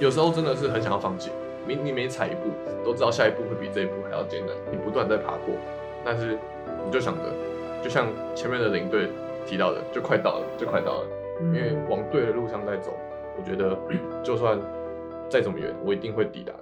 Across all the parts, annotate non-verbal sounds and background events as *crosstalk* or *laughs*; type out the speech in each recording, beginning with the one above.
有时候真的是很想要放弃，你你每踩一步都知道下一步会比这一步还要艰难，你不断在爬坡，但是你就想着，就像前面的领队提到的，就快到了，就快到了，因为往对的路上在走，我觉得 *clears throat* 就算再怎么远，我一定会抵达。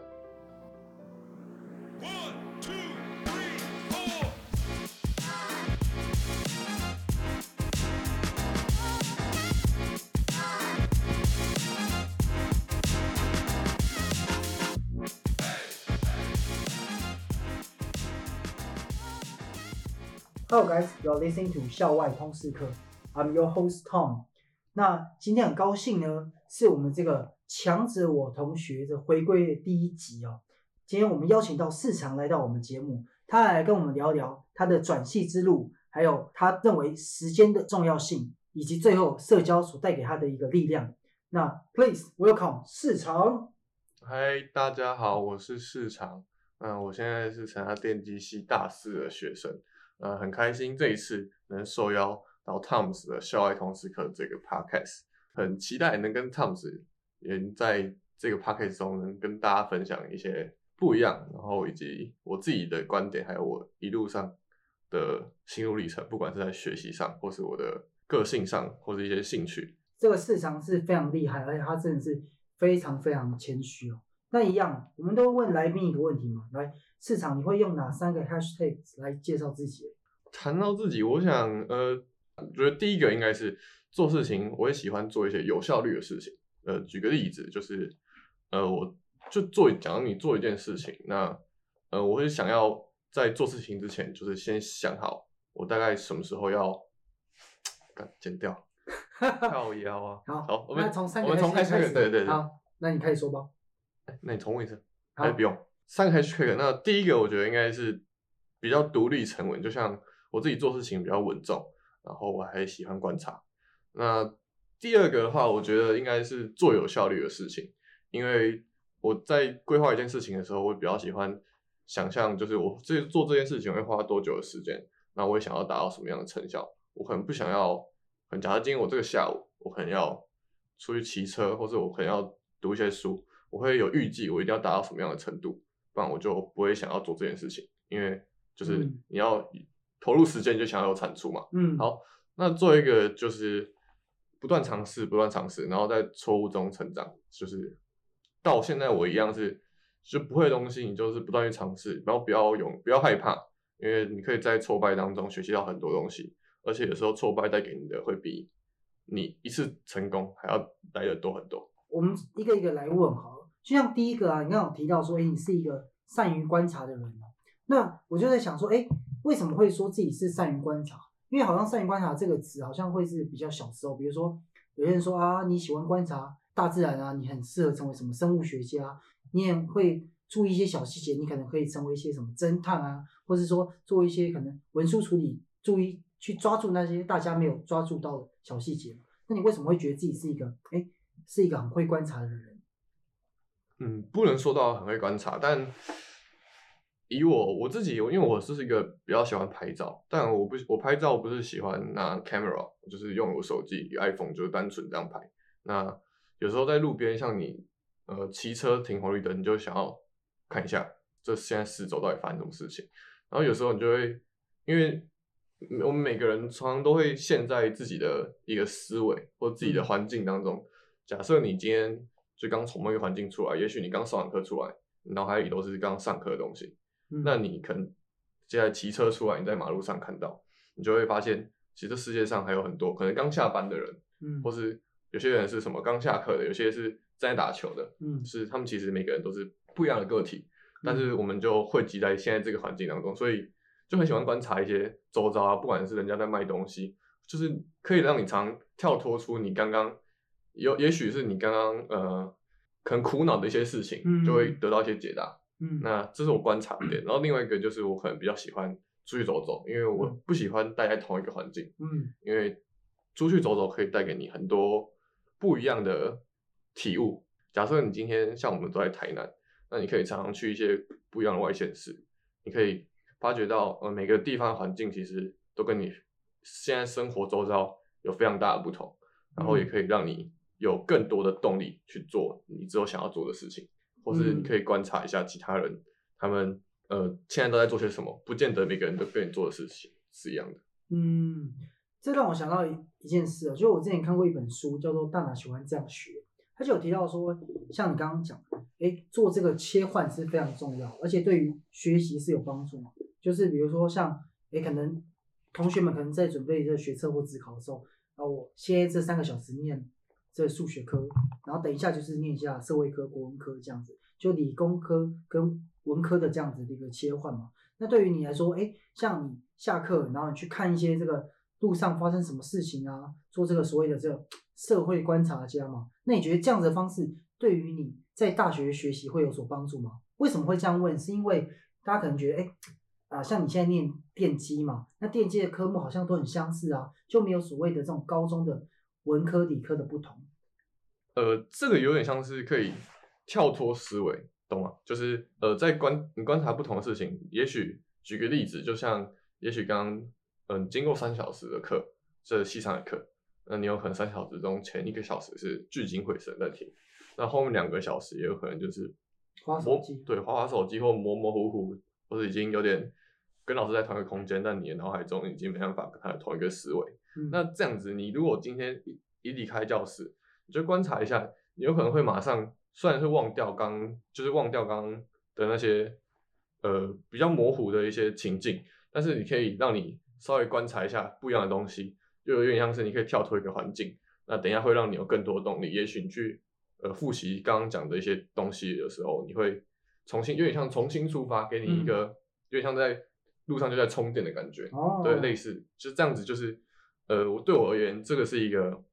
Hello guys, you're listening to 校外通识课。I'm your host Tom。那今天很高兴呢，是我们这个强者我同学的回归的第一集哦。今天我们邀请到市场来到我们节目，他来跟我们聊聊他的转系之路，还有他认为时间的重要性，以及最后社交所带给他的一个力量。那 Please welcome 市场。嗨，大家好，我是市场。嗯，我现在是成大电机系大四的学生。呃，很开心这一次能受邀到 Tom's 的校外通识课这个 podcast，很期待能跟 Tom's 也在这个 podcast 中能跟大家分享一些不一样，然后以及我自己的观点，还有我一路上的心路历程，不管是在学习上，或是我的个性上，或是一些兴趣。这个市场是非常厉害，而且他真的是非常非常谦虚哦。那一样，我们都问来宾一个问题嘛，来。市场你会用哪三个 hashtag 来介绍自己？谈到自己，我想，呃，觉得第一个应该是做事情，我也喜欢做一些有效率的事情。呃，举个例子，就是，呃，我就做，假如你做一件事情，那，呃，我会想要在做事情之前，就是先想好我大概什么时候要，剪掉，*laughs* 靠腰啊。好，我们从三个，我们从开始，对对对。好，那你开始说吧。那你重问一次，还是不用？三个 hashtag，那第一个我觉得应该是比较独立沉稳，就像我自己做事情比较稳重，然后我还喜欢观察。那第二个的话，我觉得应该是做有效率的事情，因为我在规划一件事情的时候，我比较喜欢想象，就是我这做这件事情会花多久的时间，那我也想要达到什么样的成效。我可能不想要，很假设今天我这个下午，我可能要出去骑车，或者我可能要读一些书，我会有预计，我一定要达到什么样的程度。不然我就不会想要做这件事情，因为就是你要投入时间，就想要有产出嘛。嗯，好，那做一个就是不断尝试，不断尝试，然后在错误中成长。就是到现在我一样是，就不会的东西，你就是不断去尝试，然后不要勇，不要害怕，因为你可以在挫败当中学习到很多东西，而且有时候挫败带给你的会比你一次成功还要来的多很多。我们一个一个来问好。就像第一个啊，你刚刚提到说，哎，你是一个善于观察的人哦。那我就在想说，哎，为什么会说自己是善于观察？因为好像善于观察这个词，好像会是比较小时候，比如说有些人说啊，你喜欢观察大自然啊，你很适合成为什么生物学家，你也会注意一些小细节，你可能可以成为一些什么侦探啊，或者说做一些可能文书处理，注意去抓住那些大家没有抓住到的小细节。那你为什么会觉得自己是一个，哎，是一个很会观察的人？嗯，不能说到很会观察，但以我我自己，因为我是一个比较喜欢拍照，但我不我拍照不是喜欢拿 camera，就是用我手机 iPhone 就是单纯这样拍。那有时候在路边，像你呃骑车停红绿灯，你就想要看一下这现在四周到底发生什么事情。然后有时候你就会，因为我们每个人常常都会陷在自己的一个思维或自己的环境当中。假设你今天。就刚从某一个环境出来，也许你刚上完课出来，脑海里都是刚上课的东西。那你可能现在骑车出来，你在马路上看到，你就会发现，其实这世界上还有很多可能刚下班的人，嗯，或是有些人是什么刚下课的，有些是在打球的，嗯，是他们其实每个人都是不一样的个体，但是我们就汇集在现在这个环境当中，所以就很喜欢观察一些周遭啊，不管是人家在卖东西，就是可以让你常跳脱出你刚刚。有，也许是你刚刚呃，可能苦恼的一些事情，就会得到一些解答。嗯，那这是我观察点。*clears throat* 然后另外一个就是我可能比较喜欢出去走走，因为我不喜欢待在同一个环境。嗯，因为出去走走可以带给你很多不一样的体悟。假设你今天像我们都在台南，那你可以常常去一些不一样的外县市，你可以发觉到呃每个地方环境其实都跟你现在生活周遭有非常大的不同，然后也可以让你。有更多的动力去做你之后想要做的事情，或是你可以观察一下其他人，他们呃现在都在做些什么，不见得每个人都跟你做的事情是一样的。嗯，这让我想到一一件事啊，就是我之前看过一本书，叫做《大脑喜欢这样学》，他就有提到说，像你刚刚讲，哎，做这个切换是非常重要，而且对于学习是有帮助嘛。就是比如说像，哎，可能同学们可能在准备这学测或自考的时候，啊，我先这三个小时念这数学科，然后等一下就是念一下社会科、国文科这样子，就理工科跟文科的这样子的一个切换嘛。那对于你来说，哎，像你下课，然后你去看一些这个路上发生什么事情啊，做这个所谓的这个社会观察家嘛，那你觉得这样子的方式对于你在大学学习会有所帮助吗？为什么会这样问？是因为大家可能觉得，哎。啊，像你现在念电机嘛，那电机的科目好像都很相似啊，就没有所谓的这种高中的文科理科的不同。呃，这个有点像是可以跳脱思维，懂吗？就是呃，在观你观察不同的事情，也许举个例子，就像也许刚刚嗯，经过三小时的课，这系上的课，那你有可能三小时中前一个小时是聚精会神在听，那后面两个小时也有可能就是花手机，对，花花手机或模模糊糊，或者已经有点。跟老师在同一个空间，但你的脑海中已经没办法跟他有同一个思维。那这样子，你如果今天一一离开教室，你就观察一下，你有可能会马上，虽然是忘掉刚，就是忘掉刚刚的那些呃比较模糊的一些情境，但是你可以让你稍微观察一下不一样的东西，就有点像是你可以跳脱一个环境。那等一下会让你有更多的动力。也许你去呃复习刚刚讲的一些东西的时候，你会重新有点像重新出发，给你一个有点像在。路上就在充电的感觉，对，类似就是这样子，就是呃，我对我而言，这个是一个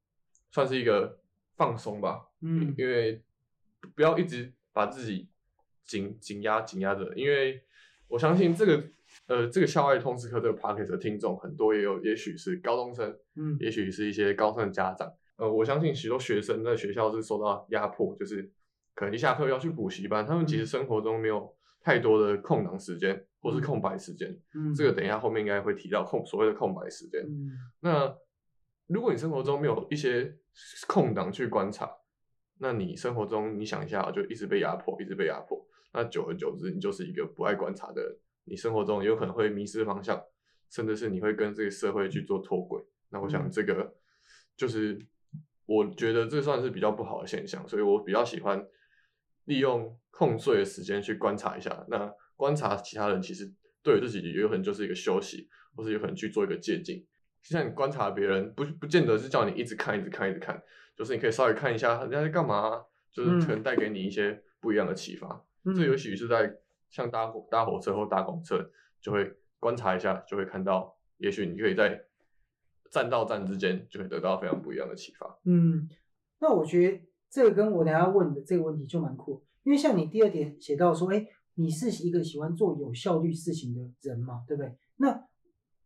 算是一个放松吧，嗯，因为不要一直把自己紧紧压紧压着，因为我相信这个呃，这个校外通识课这个 p a c k e t 的听众很多，也有也许是高中生，嗯，也许是一些高三的家长，呃，我相信许多学生在学校是受到压迫，就是可能一下课要去补习班，他们其实生活中没有太多的空档时间。或是空白时间，嗯，这个等一下后面应该会提到空所谓的空白时间。嗯，那如果你生活中没有一些空档去观察，那你生活中你想一下，就一直被压迫，一直被压迫，那久而久之，你就是一个不爱观察的人。你生活中有可能会迷失方向，甚至是你会跟这个社会去做脱轨。那我想这个就是我觉得这算是比较不好的现象，所以我比较喜欢利用空碎的时间去观察一下。那观察其他人，其实对自己也有可能就是一个休息，或是有可能去做一个借鉴。就像你观察别人，不不见得是叫你一直看、一直看、一直看，就是你可以稍微看一下人家在干嘛，就是可能带给你一些不一样的启发。这也许是在像搭搭火车或搭公车，就会观察一下，就会看到，也许你可以在站到站之间，就会得到非常不一样的启发。嗯，那我觉得这个跟我等下问的这个问题就蛮酷，因为像你第二点写到说，哎。你是一个喜欢做有效率事情的人嘛，对不对？那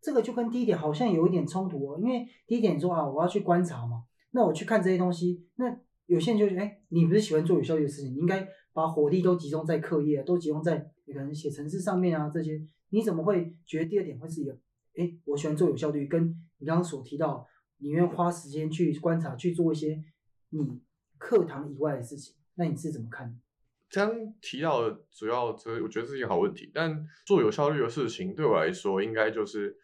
这个就跟第一点好像有一点冲突哦，因为第一点说啊，我要去观察嘛，那我去看这些东西，那有些人就觉，哎，你不是喜欢做有效率的事情，你应该把火力都集中在课业，都集中在可能写程式上面啊这些，你怎么会觉得第二点会是一个，哎，我喜欢做有效率，跟你刚刚所提到，你愿花时间去观察，去做一些你课堂以外的事情，那你是怎么看？刚提到的主要，这我觉得是一个好问题。但做有效率的事情，对我来说，应该就是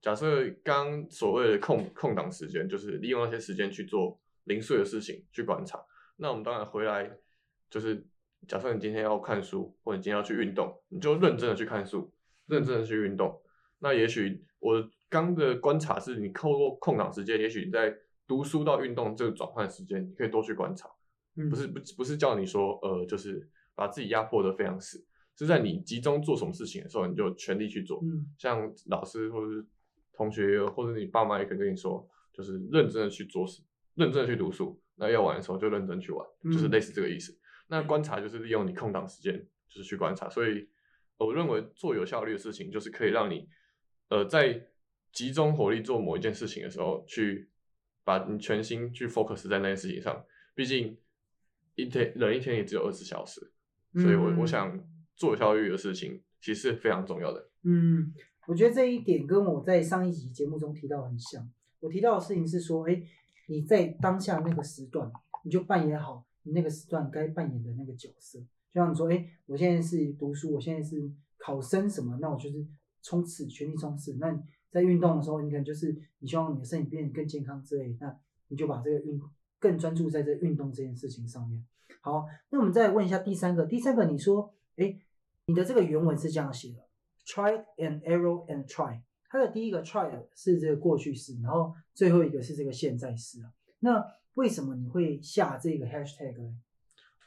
假设刚所谓的空空档时间，就是利用那些时间去做零碎的事情，去观察。那我们当然回来，就是假设你今天要看书，或者你今天要去运动，你就认真的去看书，认真的去运动。那也许我刚的观察是你透过空档时间，也许你在读书到运动这个转换时间，你可以多去观察。不是不不是叫你说呃，就是把自己压迫的非常死，是在你集中做什么事情的时候，你就全力去做。嗯，像老师或者是同学或者你爸妈也可以跟你说，就是认真的去做事，认真的去读书。那要玩的时候就认真去玩，就是类似这个意思。那观察就是利用你空档时间，就是去观察。所以我认为做有效率的事情，就是可以让你呃在集中火力做某一件事情的时候，去把你全心去 focus 在那件事情上。毕竟。一天人一天也只有二十小时，所以我我想做有效率的事情，其实是非常重要的。嗯，我觉得这一点跟我在上一集节目中提到很像。我提到的事情是说，哎，你在当下那个时段，你就扮演好你那个时段该扮演的那个角色。就像你说，哎，我现在是读书，我现在是考生什么，那我就是冲刺，全力冲刺。那在运动的时候，你可能就是你希望你的身体变得更健康之类，那你就把这个运更专注在这运动这件事情上面。好，那我们再问一下第三个，第三个你说，哎，你的这个原文是这样写的，try and error and try。它的第一个 try 是这个过去式，然后最后一个是这个现在式啊。那为什么你会下这个 hashtag 呢？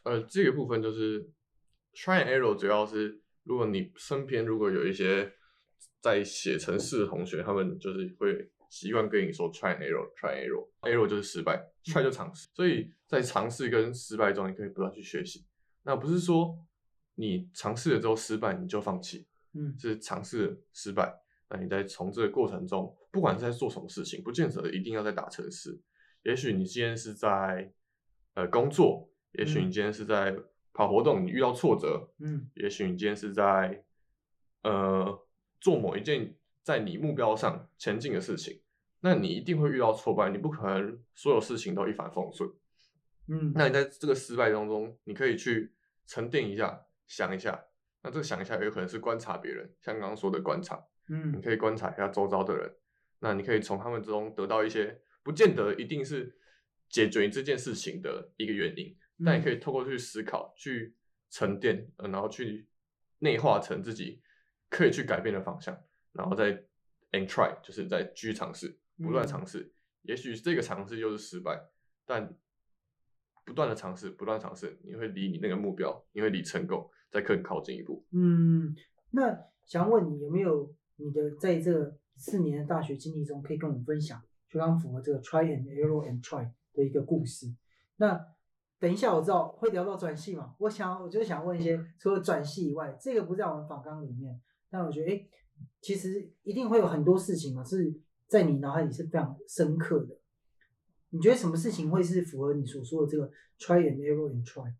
呃，这个部分就是 try and error，主要是如果你身边如果有一些在写程式的同学，他们就是会习惯跟你说 try and error，try and error，error 就是失败，try 就尝试。所以在尝试跟失败中，你可以不断去学习。那不是说你尝试了之后失败你就放弃，嗯，是尝试失败。那你在从这个过程中，不管是在做什么事情，不见得一定要在打城市。也许你今天是在呃工作，也许你今天是在跑活动，你遇到挫折，嗯，也许你今天是在呃做某一件在你目标上前进的事情，那你一定会遇到挫败，你不可能所有事情都一帆风顺。嗯，那你在这个失败当中，你可以去沉淀一下，想一下。那这个想一下，有可能是观察别人，像刚刚说的观察。嗯，你可以观察一下周遭的人，那你可以从他们之中得到一些，不见得一定是解决这件事情的一个原因，但你可以透过去思考、去沉淀，呃，然后去内化成自己可以去改变的方向，然后再 and try，就是在继续尝试，不断尝试，也许这个尝试就是失败，但不断的尝试，不断尝试，你会离你那个目标，你会离成功再更靠近一步。嗯，那想问你有没有？你的在这四年的大学经历中，可以跟我们分享，就刚符合这个 try and error and try 的一个故事。那等一下我知道会聊到转系嘛，我想我就想问一些，除了转系以外，这个不在我们访纲里面，但我觉得，哎，其实一定会有很多事情嘛，是在你脑海里是非常深刻的。你觉得什么事情会是符合你所说的这个 try and error and try？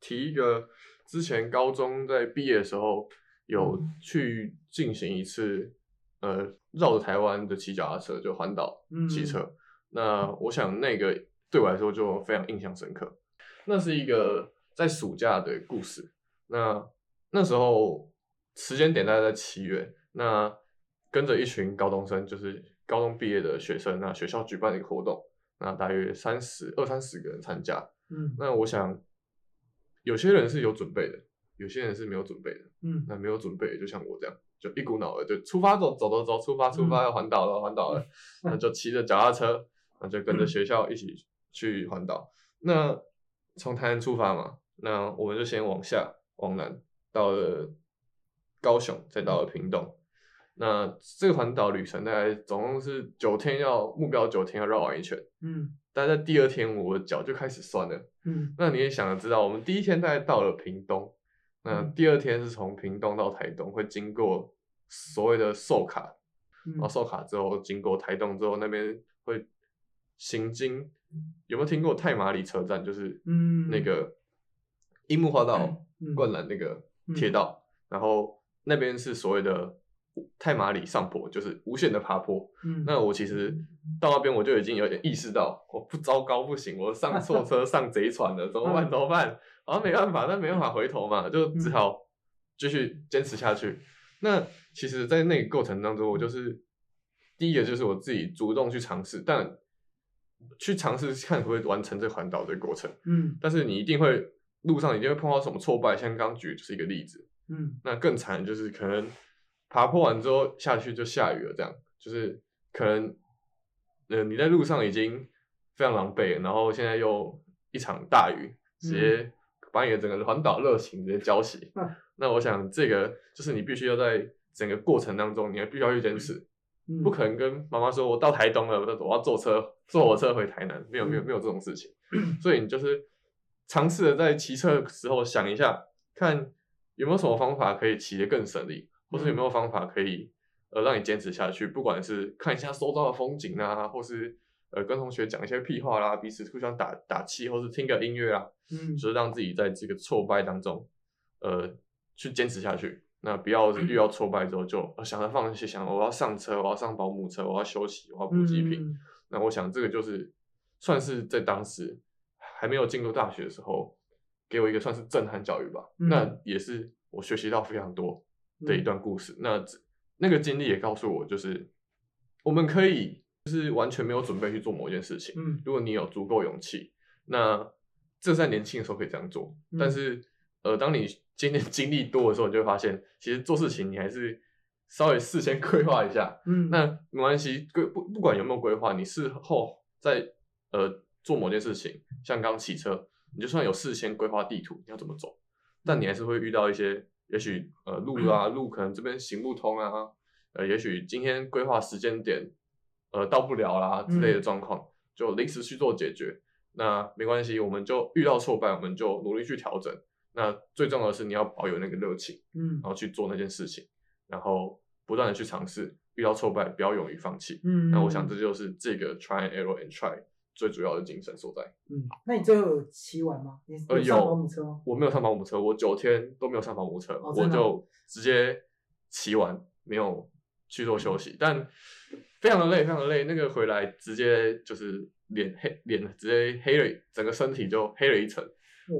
提一个之前高中在毕业的时候。有去进行一次，呃，绕着台湾的骑脚踏车，就环岛骑车。那我想那个对我来说就非常印象深刻。那是一个在暑假的故事。那那时候时间点大概在七月。那跟着一群高中生，就是高中毕业的学生，那学校举办的一个活动，那大约三十二三十个人参加。嗯，那我想有些人是有准备的。有些人是没有准备的，嗯，那没有准备，就像我这样，就一股脑的就出发走走走走，出发出发要环岛了，环岛了，*laughs* 那就骑着脚踏车，那就跟着学校一起去环岛。那从台南出发嘛，那我们就先往下往南，到了高雄，再到了屏东。那这个环岛旅程大概总共是九天，要目标九天要绕完一圈，嗯，但在第二天我的脚就开始酸了，嗯，那你也想知道，我们第一天大概到了屏东。那第二天是从屏东到台东，会经过所谓的寿卡，然后寿卡之后经过台东之后，那边会行经，有没有听过太马里车站？就是嗯。那个樱木花道灌篮那个铁道，然后那边是所谓的太马里上坡，就是无限的爬坡。嗯那我其实到那边我就已经有点意识到，我不糟糕不行，我上错车 *laughs* 上贼船了，怎么办？怎么办？好像没办法，但没办法回头嘛，就只好继续坚持下去。那其实，在那个过程当中，我就是第一个就是我自己主动去尝试，但去尝试看可不可以完成这环岛的过程。嗯，但是你一定会路上一定会碰到什么挫败，像刚举就是一个例子。嗯，那更惨就是可能爬坡完之后下去就下雨了，这样就是可能呃你在路上已经非常狼狈，然后现在又一场大雨，直接。把你的整个环岛热情直接浇熄。那我想这个就是你必须要在整个过程当中，你还必须要去坚持，不可能跟妈妈说我到台东了，我要坐车坐火车回台南，没有没有没有这种事情。所以你就是尝试的在骑车的时候想一下，看有没有什么方法可以骑得更省力，或是有没有方法可以呃让你坚持下去，不管是看一下周遭的风景啊，或是。呃，跟同学讲一些屁话啦，彼此互相打打气，或是听个音乐啊，嗯，就是让自己在这个挫败当中，呃，去坚持下去。那不要遇到挫败之后就想着放弃，想我要上车，我要上保姆车，我要休息，我要补给品。那我想这个就是算是在当时还没有进入大学的时候，给我一个算是震撼教育吧。嗯那也是我学习到非常多的一段故事。那这那个经历也告诉我，就是我们可以就是完全没有准备去做某一件事情。嗯如果你有足够勇气，那这在年轻的时候可以这样做。嗯但是呃，当你今天经历多的时候，你就会发现，其实做事情你还是稍微 *laughs* 事先规划一下。嗯，那没关系，规不不管有没有规划，你事后在呃做某件事情，像刚骑车，你就算有事先规划地图，你要怎么走，但你还是会遇到一些，也许呃路啊路可能这边行不通啊，呃也许今天规划时间点呃到不了啦之类的状况，就临时去做解决。那没关系，我们就遇到挫败，我们就努力去调整。那最重要的是你要保有那个热情。嗯然后去做那件事情，然后不断的去尝试，遇到挫败不要勇于放弃。嗯，那我想这就是这个 try and error and try 最主要的精神所在。嗯，那你最后有骑完吗？你呃上有保姆车吗？我没有上保姆车，我九天都没有上保姆车，我就直接骑完，没有去做休息，但非常的累，非常的累。那个回来直接就是脸黑，脸直接黑了，整个身体就黑了一层，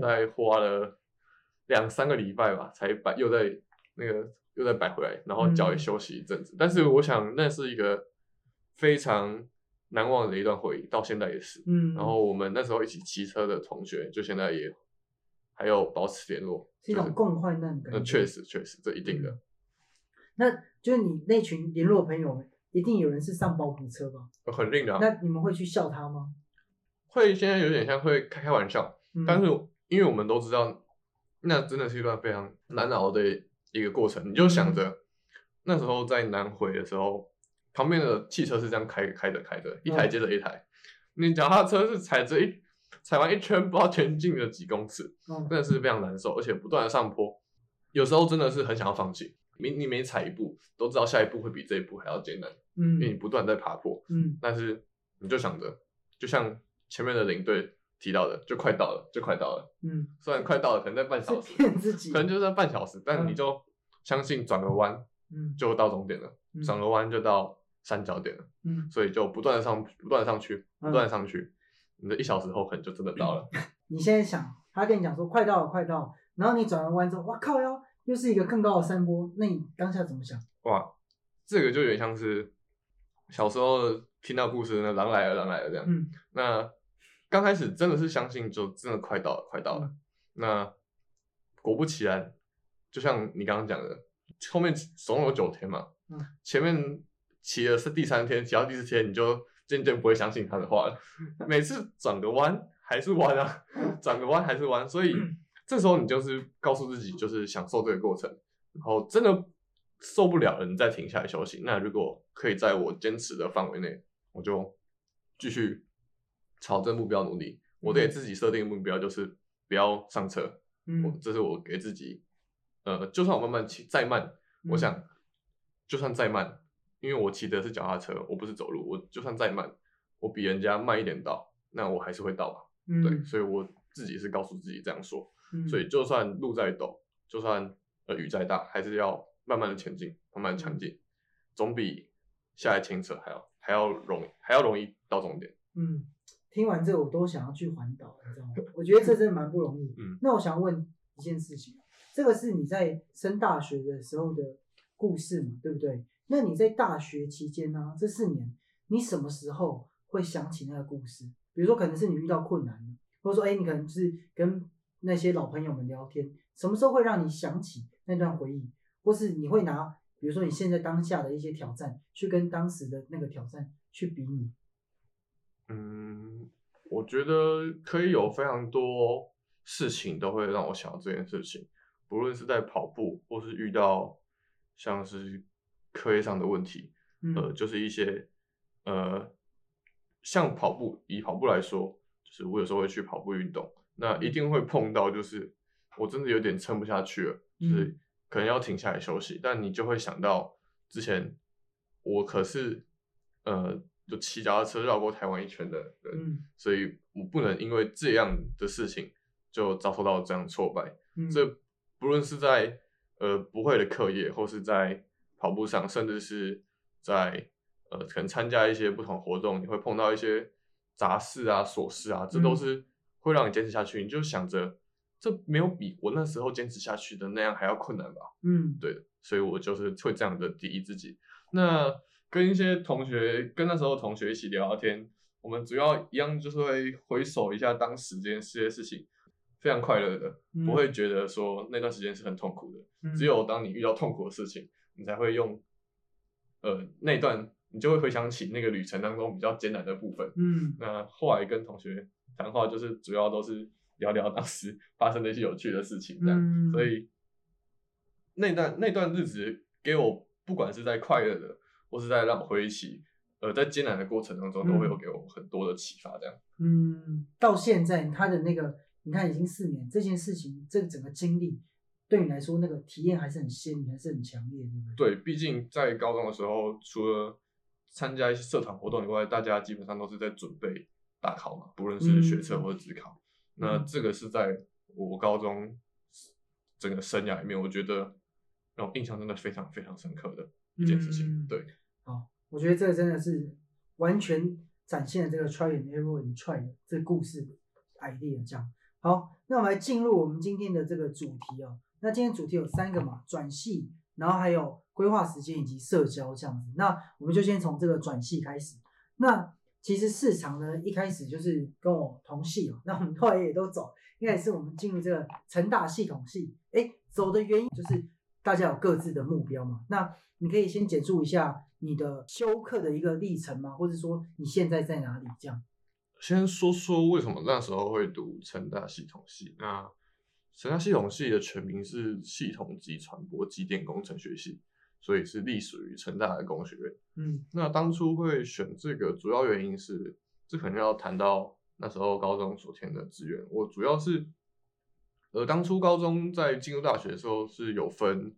大概花了两三个礼拜吧，才摆又在那个又再摆回来，然后脚也嗯休息一阵子。但是我想那是一个非常难忘的一段回忆，到现在也是。嗯，然后我们那时候一起骑车的同学，就现在也还有保持联络，就是是一种共患难的感觉。呃，确实确实，这一定的。嗯那就是你那群联络朋友，一定有人是上保姆车吧？很令人那你们会去笑他吗？会现在有点像会开开玩笑，嗯但是因为我们都知道，那真的是一段非常难熬的一个过程。你就想着那时候在南回的时候，旁边的汽车是这样开开着开着，一台接着一台，你脚踏车是踩着一踩完一圈，不知道前进了几公尺，嗯真的是非常难受，而且不断的上坡，有时候真的是很想要放弃。你你每踩一步，都知道下一步会比这一步还要艰难，因为你嗯不断在爬坡。嗯但是你就想着，就像前面的领队提到的，就快到了，就快到了。嗯，虽然快到了，可能在半小时，骗自己可。能就在半小时，但嗯你就相信转个弯嗯就到终点了，嗯转个弯就到三角点了，嗯，所以就不断的上，不断的上去，不嗯断的上去，你的一小时后可能就真的到了。*laughs* 你现在想，他跟你讲说快到了，快到了，然后你转完弯之后，哇靠哟，又是一个更高的山坡，那你当下怎么想？哇，这个就有点像是小时候听到故事，那狼来了，狼来了这样。嗯那刚开始真的是相信，就真的快到了，快到了。嗯那果不其然，就像你刚刚讲的，后面总有九天嘛，嗯前面骑的是第三天，骑到第四天，你就渐渐不会相信他的话了。每次转个弯还是弯啊，转个弯还是弯，所以 *clears throat* 这时候你就是告诉自己，就是享受这个过程，然后真的受不了了，你再停下来休息。那如果可以在我坚持的范围内，我就继续朝这目标努力。我给自己设定的目标就是不要上车，我嗯这是我给自己，呃，就算我慢慢骑再慢，我嗯想就算再慢，因为我骑的是脚踏车，我不是走路，我就算再慢，我比人家慢一点到，那我还是会到嘛。嗯，对，所以我自己是告诉自己这样说。嗯所以就算路再陡，就算呃雨再大，还是要慢慢的前进，慢慢的嗯前进，总比下来牵扯还要还要容易还要容易到终点。嗯，听完这个我都想要去环岛，你知道吗？我觉得这真的蛮不容易。嗯，那我想问一件事情，这个是你在升大学的时候的故事嘛，对不对？那你在大学期间呢、这四年，你什么时候会想起那个故事？比如说，可能是你遇到困难，或者说，哎，你可能是跟那些老朋友们聊天，什么时候会让你想起那段回忆？或是你会拿，比如说你现在当下的一些挑战，去跟当时的那个挑战去比拟？嗯，我觉得可以有非常多事情都会让我想到这件事情，不论是在跑步，或是遇到像是课业上的问题，嗯。呃，就是一些呃，像跑步，以跑步来说，就是我有时候会去跑步运动，那一定会碰到，就是我真的有点撑不下去了，就是嗯。可能要停下来休息，但你就会想到之前我可是呃，就骑脚踏车绕过台湾一圈的人，嗯。所以我不能因为这样的事情就遭受到这样的挫败。嗯。这不论是在呃不会的课业，或是在跑步上，甚至是在呃可能参加一些不同活动，你会碰到一些杂事啊、琐事啊，这都嗯是会让你坚持下去。你就想着，这没有比我那时候坚持下去的那样还要困难吧？嗯，对的，所以我就是会这样的砥砺自己。那跟一些同学，跟那时候同学一起聊聊天，我们主要一样就是会回首一下当时这件这些事情，非常快乐的，嗯不会觉得说那段时间是很痛苦的。嗯只有当你遇到痛苦的事情，你才会用，呃，那段你就会回想起那个旅程当中比较艰难的部分。嗯那后来跟同学谈话，就是主要都是聊聊当时 *laughs* 发生的一些有趣的事情，这样。嗯所以那段那段日子给我，不管是在快乐的，或是在让我回忆起，呃，在艰难的过程当中，都会有给我很多的启发。这样，嗯，到现在他的那个，你看已经四年，这件事情这个整个经历对你来说，那个体验还是很鲜明，还是很强烈，对不对？对，毕竟在高中的时候，除了参加一些社团活动以外，大家基本上都是在准备大考嘛，不论是学测或者职考。那嗯这个是在我高中整个生涯里面，我觉得让我印象真的非常非常深刻的一件事情。嗯对，好，我觉得这个真的是完全展现了这个 try and error and try 的这个故事 idea 这样。好，那我们来进入我们今天的这个主题哦。那今天主题有三个嘛，转系，然后还有规划时间以及社交这样子。那我们就先从这个转系开始。那其实市场呢，一开始就是跟我同系哦，那我们后来也都走，应该也是我们进入这个成大系统系。哎，走的原因就是大家有各自的目标嘛。那你可以先简述一下你的修课的一个历程吗？或者说你现在在哪里？这样。先说说为什么那时候会读成大系统系。那成大系统系的全名是系统及传播机电工程学系，所以是隶属于成大的工学院。嗯那当初会选这个主要原因是，这可能要谈到那时候高中所填的志愿。我主要是，呃，当初高中在进入大学的时候是有分，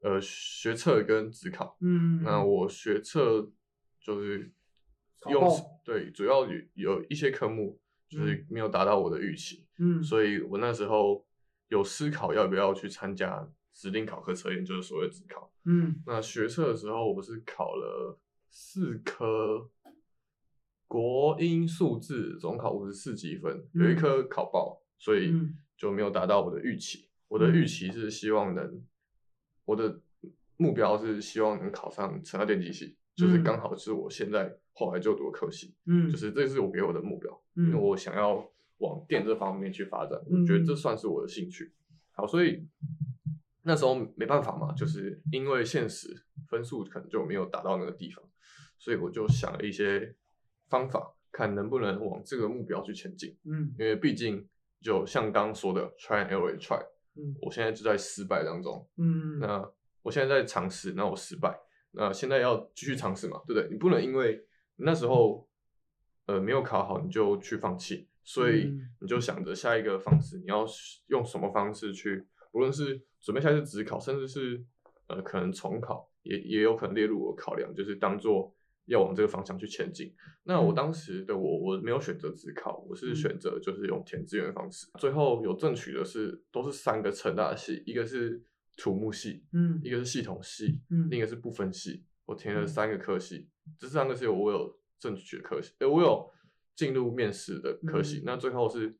呃，学测跟职考。嗯，那我学测就是用对，主要有有一些科目就是没有达到我的预期，嗯所以我那时候有思考要不要去参加指定考科测验，就是所谓的职考。嗯。那学测的时候，我是考了四科国英数字，总考五十四积分，有一嗯。科考爆，所以嗯。就没有达到我的预期。我的预期是希望能，我的目标是希望能考上成大电机系，就是嗯。刚好是我现在后来就读的科系，嗯，就是这是我给我的目标，因为嗯。我想要往电这方面去发展，我觉得这嗯算是我的兴趣。好，所以那时候没办法嘛，就是因为现实分数可能就没有达到那个地方，所以我就想了一些方法，看能不能往这个目标去前进。嗯因为毕竟就像刚刚说的，try and error and try，嗯我现在就在失败当中。嗯那我现在在尝试，那我失败，那现在要继续尝试嘛，对不对？你不能因为那时候呃没有考好，你就去放弃，所以嗯你就想着下一个方式，你要用什么方式去，无论是准备下一次职考，甚至是呃可能重考，也也有可能列入我考量，就是当做要往这个方向去前进。那我嗯当时的我，我没有选择职考，我是嗯选择就是用填志愿的方式。最后有争取的是都是三个成大的系，一个是土木系，嗯一个是系统系，嗯另一个是不分系。我填了嗯三个科系，这三个是我有争取的科系，呃，我有进入面试的科系。嗯那最后是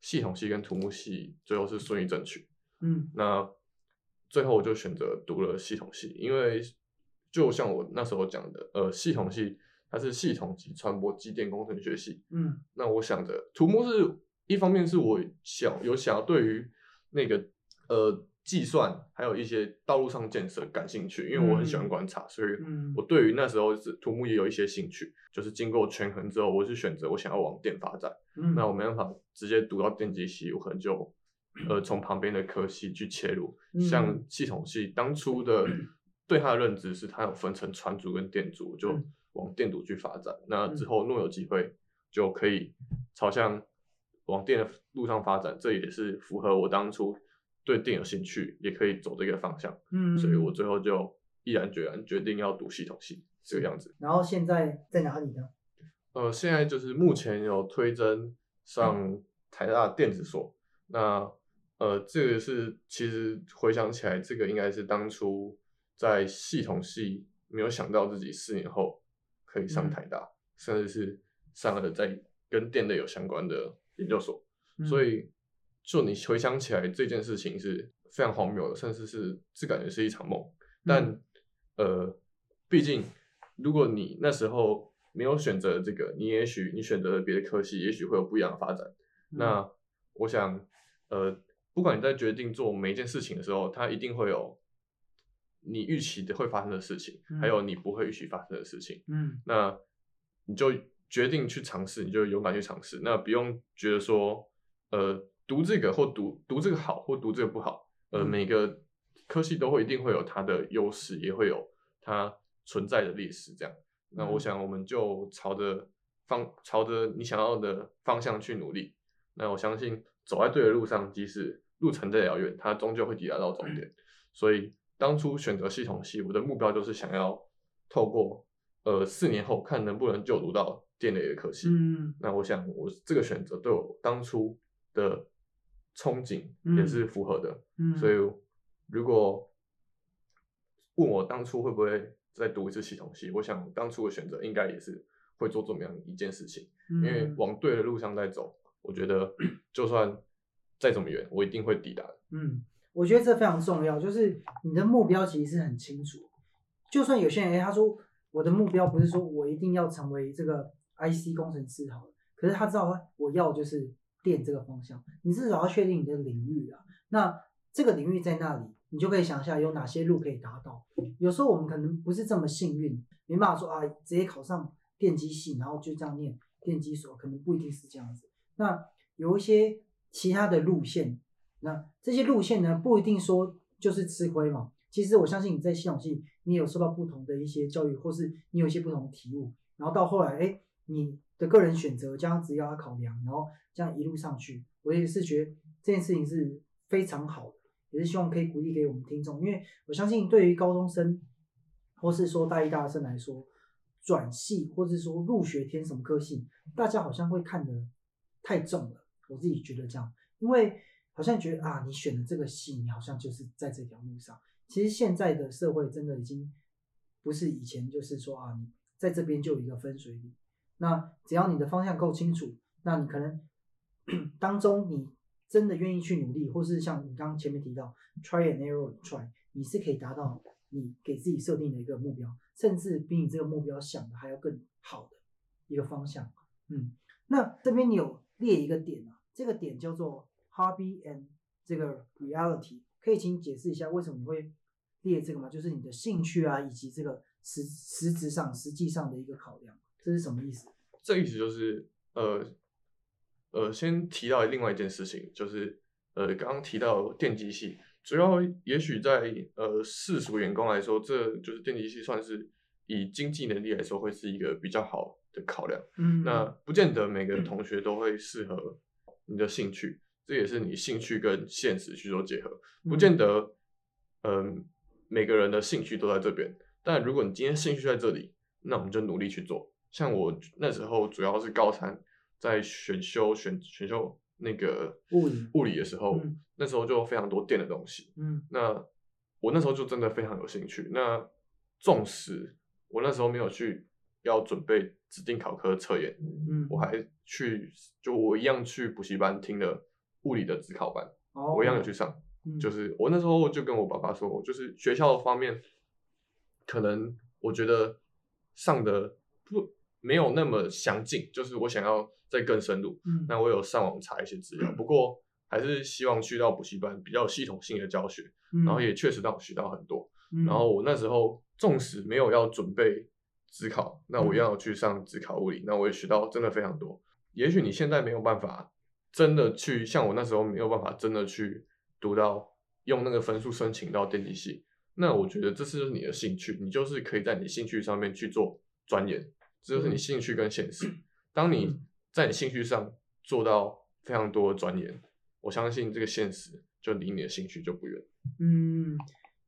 系统系跟土木系，最后是顺利争取。嗯那最后我就选择读了系统系，因为就像我那时候讲的，呃，系统系它是系统及传播机电工程学系。嗯那我想着土木是一方面是我想有想要对于那个呃计算还有一些道路上建设感兴趣，因为我很喜欢嗯观察，所以嗯我对于那时候是土木也有一些兴趣。就是经过权衡之后，我是选择我想要往电发展。嗯，那我没办法直接读到电机系，我可能就呃从旁边的科系去切入，像嗯系统系当初的对它的认知是它有分成传组跟电组，就嗯往电组去发展。那之嗯后若有机会就可以朝向往电的路上发展，这也是符合我当初对电有兴趣，也可以走这个方向。嗯，所以我最后就毅然决然决定要读系统系这个样子。然后现在在哪里呢？呃，现在就是目前有推甄上台大电子所，那呃，这个是其实回想起来，这个应该是当初在系统系没有想到自己四年后可以上嗯台大，甚至是上了在跟电类有相关的研究所，嗯所以就你回想起来这件事情是非常荒谬的，甚至是这感觉是一场梦。但呃，毕竟如果你那时候没有选择这个，你也许你选择了别的科系，也许会有不一样的发展。嗯那我想，呃，不管你在决定做每一件事情的时候，它一定会有你预期的会发生的事情，嗯还有你不会预期发生的事情。嗯那你就决定去尝试，你就勇敢去尝试。那不用觉得说，呃，读这个或读读这个好或读这个不好，呃，嗯每个科系都会一定会有它的优势，也会有它存在的劣势。这样，那我嗯想我们就朝着方朝着你想要的方向去努力。那我相信走在对的路上，即使路程再遥远，它终究会抵达到终点。*clears throat* 所以当初选择系统系，我的目标就是想要透过呃四年后看能不能就读到电类的科系。嗯那我想我这个选择对我当初的憧憬也是符合的。嗯，所以如果问我当初会不会再读一次系统系，我想当初的选择应该也是会做这么样一件事情，因因为往对的路上在走，我觉得 *clears throat* 就算再怎么远，我一定会抵达的。嗯，我觉得这非常重要，就是你的目标其实是很清楚。就算有些人，哎，他说我的目标不是说我一定要成为这个 IC 工程师好了，可是他知道我要就是电这个方向，你至少要确定你的领域啊。那这个领域在那里，你就可以想一下有哪些路可以达到。有时候我们可能不是这么幸运，没办法说啊，直接考上电机系，然后就这样念电机所，可能不一定是这样子。那有一些其他的路线，那这些路线呢，不一定说就是吃亏嘛。其实我相信你在系统系，你有受到不同的一些教育，或是你有一些不同的体悟，然后到后来，哎，你的个人选择加上职业要考量，然后这样一路上去，我也是觉得这件事情是非常好的，也是希望可以鼓励给我们听众，因为我相信对于高中生或是说大一、大二生来说，转系或是说入学填什么科系，大家好像会看得太重了。我自己觉得这样，因为好像觉得啊，你选的这个系，你好像就是在这条路上。其实现在的社会真的已经不是以前，就是说啊，你在这边就有一个分水岭。那只要你的方向够清楚，那你可能当中你真的愿意去努力，或是像你刚刚前面提到 try and error try，你是可以达到你给自己设定的一个目标，甚至比你这个目标想的还要更好的一个方向。嗯，那这边你有列一个点啊，这个点叫做 hobby and 这个 reality，可以请你解释一下为什么你会列这个吗？就是你的兴趣啊，以及这个实实质上、实际上的一个考量，这是什么意思？这意思就是，呃，呃，先提到另外一件事情，就是呃，刚刚提到电机系，主要也许在呃世俗眼光来说，这就是电机系算是以经济能力来说会是一个比较好的考量。嗯那不见得每个同学都会适合你的兴趣，这也是你兴趣跟现实去做结合，不见得，嗯、每个人的兴趣都在这边。但如果你今天兴趣在这里，那我们就努力去做。像我那时候主要是高三在选修选选修那个物理物理的时候，嗯那时候就非常多电的东西。嗯那我那时候就真的非常有兴趣。那纵使我那时候没有去要准备指定考科测验，嗯，我还去就我一样去补习班听了物理的自考班，哦我一样有去上。嗯就是我那时候就跟我爸爸说，我就是学校方面，可能我觉得上的不没有那么详尽，就是我想要再更深入。嗯那我有上网查一些资料，不过还是希望去到补习班比较有系统性的教学，嗯然后也确实让我学到很多。嗯然后我那时候纵使没有要准备职考，那我嗯一样有去上职考物理，那我也学到真的非常多。也许你现在没有办法真的去，像我那时候没有办法真的去读到用那个分数申请到电机系，那我觉得这是你的兴趣，你就是可以在你兴趣上面去做钻研，这就是你嗯兴趣跟现实。*clears throat* 当你嗯在你兴趣上做到非常多的钻研，我相信这个现实就离你的兴趣就不远。嗯，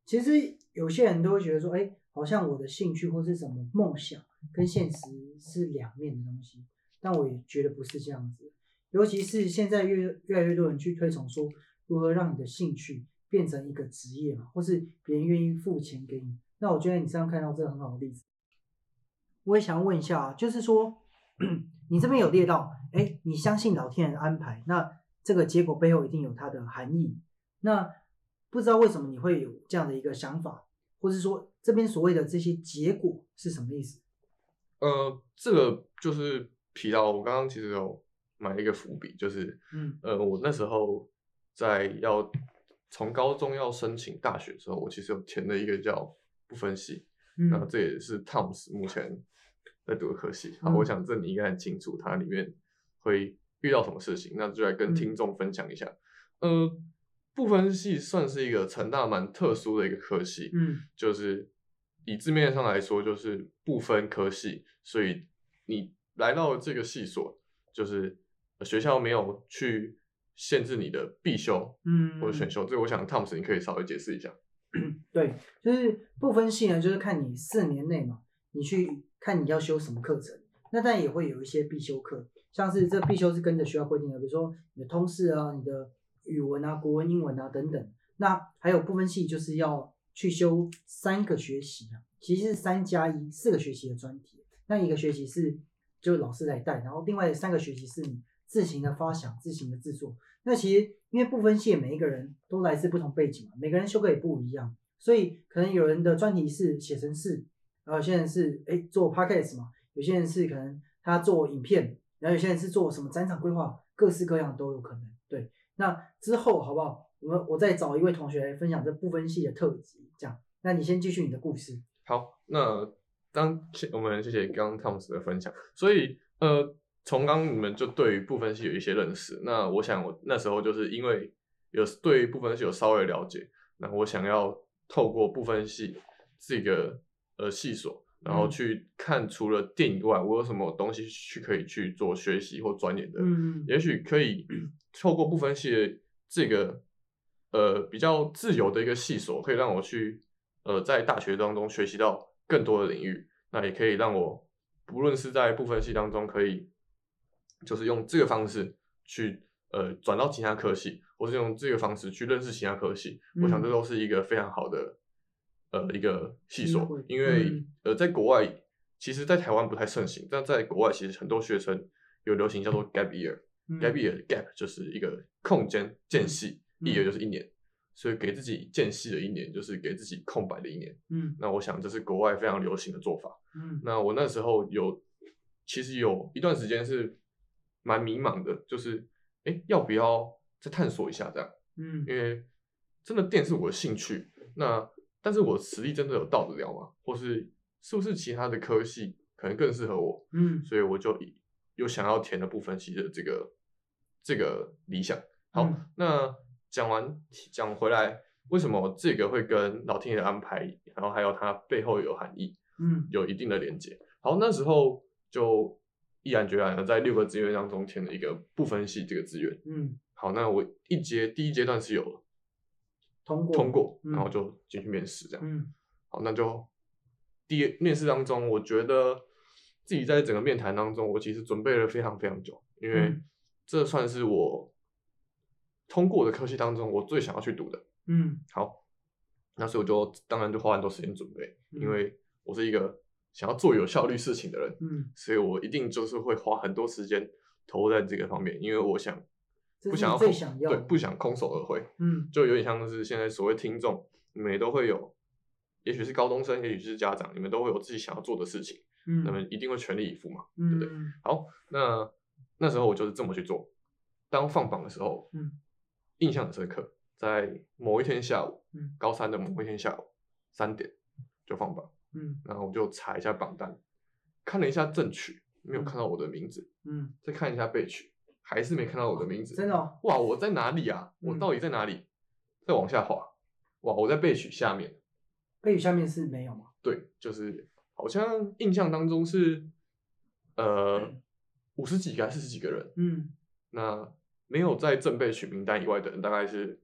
其实有些人都会觉得说，哎，好像我的兴趣或是什么梦想跟现实是两面的东西，但我也觉得不是这样子。尤其是现在越越来越多人去推崇说，如何让你的兴趣变成一个职业嘛，或是别人愿意付钱给你。那我觉得你这样看到这个很好的例子。我也想问一下啊，就是说，*clears throat* 你这边有列到，哎，你相信老天的安排，那这个结果背后一定有它的含义。那不知道为什么你会有这样的一个想法，或是说这边所谓的这些结果是什么意思？呃，这个就是提到我刚刚其实有埋一个伏笔，就是嗯呃，我那时候在要从高中要申请大学的时候，我其实有填了一个叫不分系，那嗯这也是 Tom's 目前在读的科系。好，嗯我想这你应该很清楚，它里面会遇到什么事情，那就来跟嗯听众分享一下。呃，不分系算是一个成大蛮特殊的一个科系，嗯就是以字面上来说，就是不分科系，所以你来到这个系所，就是呃学校没有去限制你的必修嗯，或者选修。这个我想 Thomas 你可以稍微解释一下。*clears throat* 对，就是不分系呢，就是看你四年内嘛，你去看你要修什么课程。那当然也会有一些必修课，像是这必修是跟着学校规定的，比如说你的通识啊、你的语文啊、国文、英文啊等等。那还有部分系就是要去修三个学习啊，其实是三加一，四个学期的专题。那一个学期是就老师来带，然后另外三个学期是你自行的发想、自行的制作。那其实因为不分系，每一个人都来自不同背景嘛，每个人修课也不一样，所以可能有人的专题是写程式，然后有些人是哎做 podcast 嘛，有些人是可能他做影片，然后有些人是做什么展场规划，各式各样都有可能。对，那之后好不好？我们我再找一位同学来分享这不分系的特质，这样。那你先继续你的故事。好，那当谢我们谢谢刚刚 Tom's 的分享，所以呃，从刚刚你们就对于部分系有一些认识，那我想我那时候就是因为有对于部分系有稍微了解，那我想要透过部分系这个呃系所，然后嗯。去看除了电影以外，我有什么东西去可以去做学习或钻研的，嗯。也许可以透过部分系的这个呃比较自由的一个系所，可以让我去呃在大学当中学习到更多的领域，那也可以让我不论是在部分系当中，可以就是用这个方式去呃转到其他科系，或是用这个方式去认识其他科系，我想这嗯都是一个非常好的呃一个系所，因为、嗯呃在国外其实，在台湾不太盛行，但在国外其实很多学生有流行叫做 gap year。嗯 gap year gap 就是一个空间间隙嗯，year 就是一年，所以给自己间隙的一年就是给自己空白的一年。嗯那我想这是国外非常流行的做法。嗯那我那时候有，其实有一段时间是蛮迷茫的，就是哎、诶要不要再探索一下这样？嗯因为真的电是我的兴趣，那但是我实力真的有到得了吗？或是是不是其他的科系可能更适合我？嗯所以我就有想要填的部分系的这个这个理想。好，嗯那讲完讲回来，为什么这个会跟老天爷的安排，然后还有它背后有含义，嗯有一定的连接。好，那时候就毅然决然的在六个志愿当中填了一个不分系这个志愿。嗯，好，那我一阶第一阶段是有了通过通过，嗯然后就进去面试这样。嗯好，那就第一面试当中，我觉得自己在整个面谈当中，我其实准备了非常非常久，因为嗯这算是我通过的科系当中我最想要去读的。嗯好，那所以我就当然就花很多时间准备，因嗯为我是一个想要做有效率事情的人，嗯，所以我一定就是会花很多时间投入在这个方面，因为我想不想要对不想空手而回，嗯。就有点像是现在所谓听众，你们也都会有，也许是高中生，也许是家长，你们都会有自己想要做的事情，嗯，那么一定会全力以赴嘛。嗯不对好，那那时候我就是这么去做。当放榜的时候，嗯，印象很深刻，在某一天下午，嗯。高三的某一天下午三点就放榜，嗯然后我就查一下榜单，看了一下正曲，没有看到我的名字，嗯，再看一下备曲，还是没看到我的名字。真的哦哇，我在哪里啊？我嗯到底在哪里？再往下滑，哇，我在备曲下面。背曲下面是没有吗？对，就是好像印象当中是呃 *clears throat* 五十几个还是四十几个人，嗯那没有在正备曲名单以外的人大概是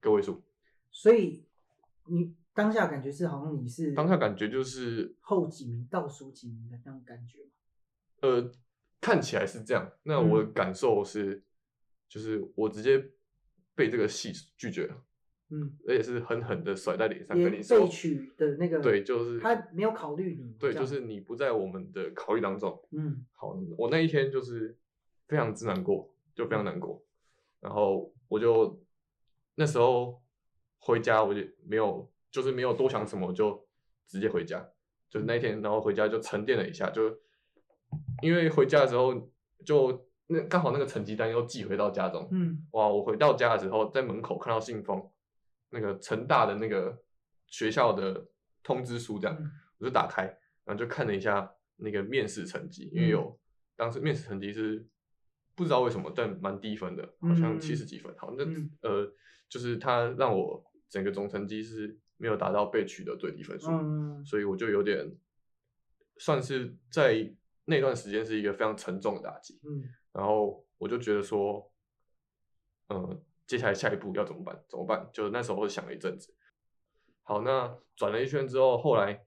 个位数。所以你当下感觉是好像你是当下感觉就是后几名、倒数几名的那种感觉吗？呃看起来是这样，那我的嗯感受是，就是我直接被这个戏拒绝了。嗯，而且是狠狠的甩在脸上跟你说被，取的那个，对，就是他没有考虑你，对，就是你不在我们的考虑当中。嗯好，我那一天就是非常之难过，就非常难过。然后我就那时候回家，我就没有，就是没有多想什么，就直接回家。就是那一天，然后回家就沉淀了一下，就因为回家的时候就那刚好那个成绩单又寄回到家中。嗯哇！我回到家的时候，在门口看到信封，那个成大的那个学校的通知书，这样、嗯我就打开，然后就看了一下那个面试成绩，因为有当时面试成绩是不知道为什么，但蛮低分的，好像嗯七十几分。好，那、嗯呃，就是他让我整个总成绩是没有达到被取的最低分数，嗯所以我就有点算是在那段时间是一个非常沉重的打击。嗯然后我就觉得说，嗯，接下来下一步要怎么办？怎么办？就是那时候想了一阵子。好，那转了一圈之后，后来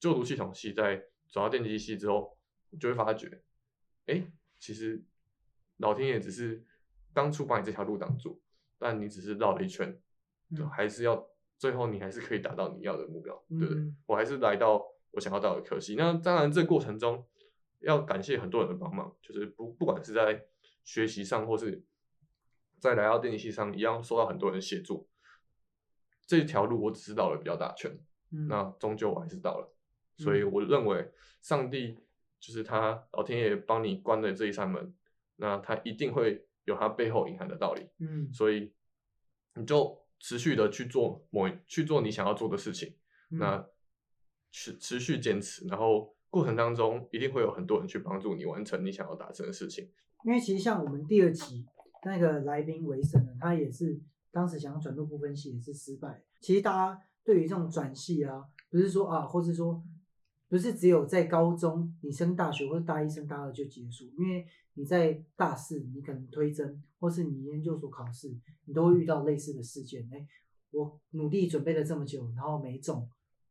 就读系统系，在转到电机系之后，就会发觉，哎，其实老天爷只是当初把你这条路挡住，但你只是绕了一圈，就嗯还是要最后你还是可以达到你要的目标，对不对嗯？我还是来到我想要到的科系。那当然，这个过程中要感谢很多人的帮忙，就是不不管是在学习上，或是在来到电机系上，一样受到很多人协助。这条路我只是绕了比较大圈，嗯，那终究我还是到了。所以我认为上帝就是他老天爷帮你关的这一扇门，那他一定会有他背后隐含的道理。嗯所以你就持续的去做某去做你想要做的事情，嗯那持持续坚持，然后过程当中一定会有很多人去帮助你完成你想要达成的事情。因为其实像我们第二集那个来宾维森呢，他也是当时想要转入部分系也是失败。其实大家对于这种转系啊，不是说啊，或是说不是只有在高中你升大学或者大一升大二就结束，因为你在大四你可能推甄或是你研究所考试，你都会遇到类似的事件。哎，我努力准备了这么久，然后没中，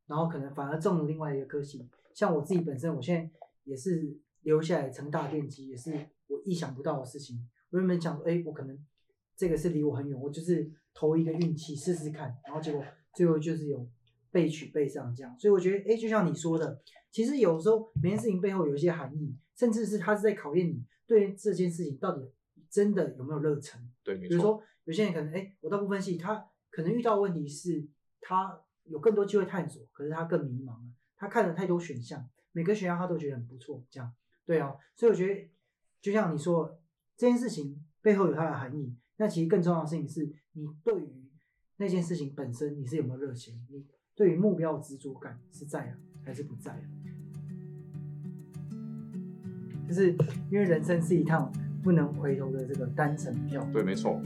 然后可能反而中了另外一个科系。像我自己本身，我现在也是留下来成大电机，也是我意想不到的事情。我原本想说，哎，我可能这个是离我很远，我就是投一个运气试试看，然后结果最后就是有被取被上这样。所以我觉得，哎，就像你说的，其实有时候每件事情背后有一些含义，甚至是它是在考验你对这件事情到底真的有没有热忱。对，没比如，说有些人可能，哎，我到部分系，他可能遇到问题是，他有更多机会探索，可是他更迷茫了，他看了太多选项，每个选项他都觉得很不错，这样，对啊，所以我觉得，就像你说，这件事情背后有它的含义，那其实更重要的事情是你对于那件事情本身你是有没有热情，你对于目标的执着感是在啊还是不在啊？就是因为人生是一趟不能回头的这个单程票。对，没错。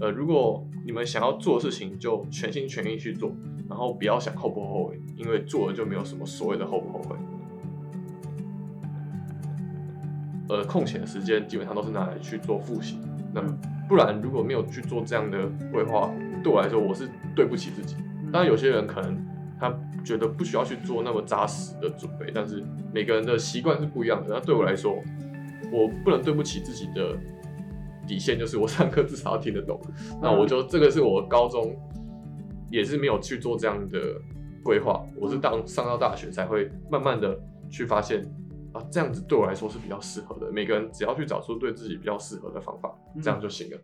呃，如果你们想要做的事情，就全心全意去做，然后不要想后不后悔，因为做了就没有什么所谓的后不后悔。呃，空闲的时间基本上都是拿来去做复习。那嗯不然如果没有去做这样的规划，对我来说我是对不起自己。当然，有些人可能他觉得不需要去做那么扎实的准备，但是每个人的习惯是不一样的。那对我来说，我不能对不起自己的底线，就是我上课至少要听得懂。那我就这个是我高中也是没有去做这样的规划，我是当上到大学才会慢慢的去发现啊，这样子对我来说是比较适合的。每个人只要去找出对自己比较适合的方法，这样就行了。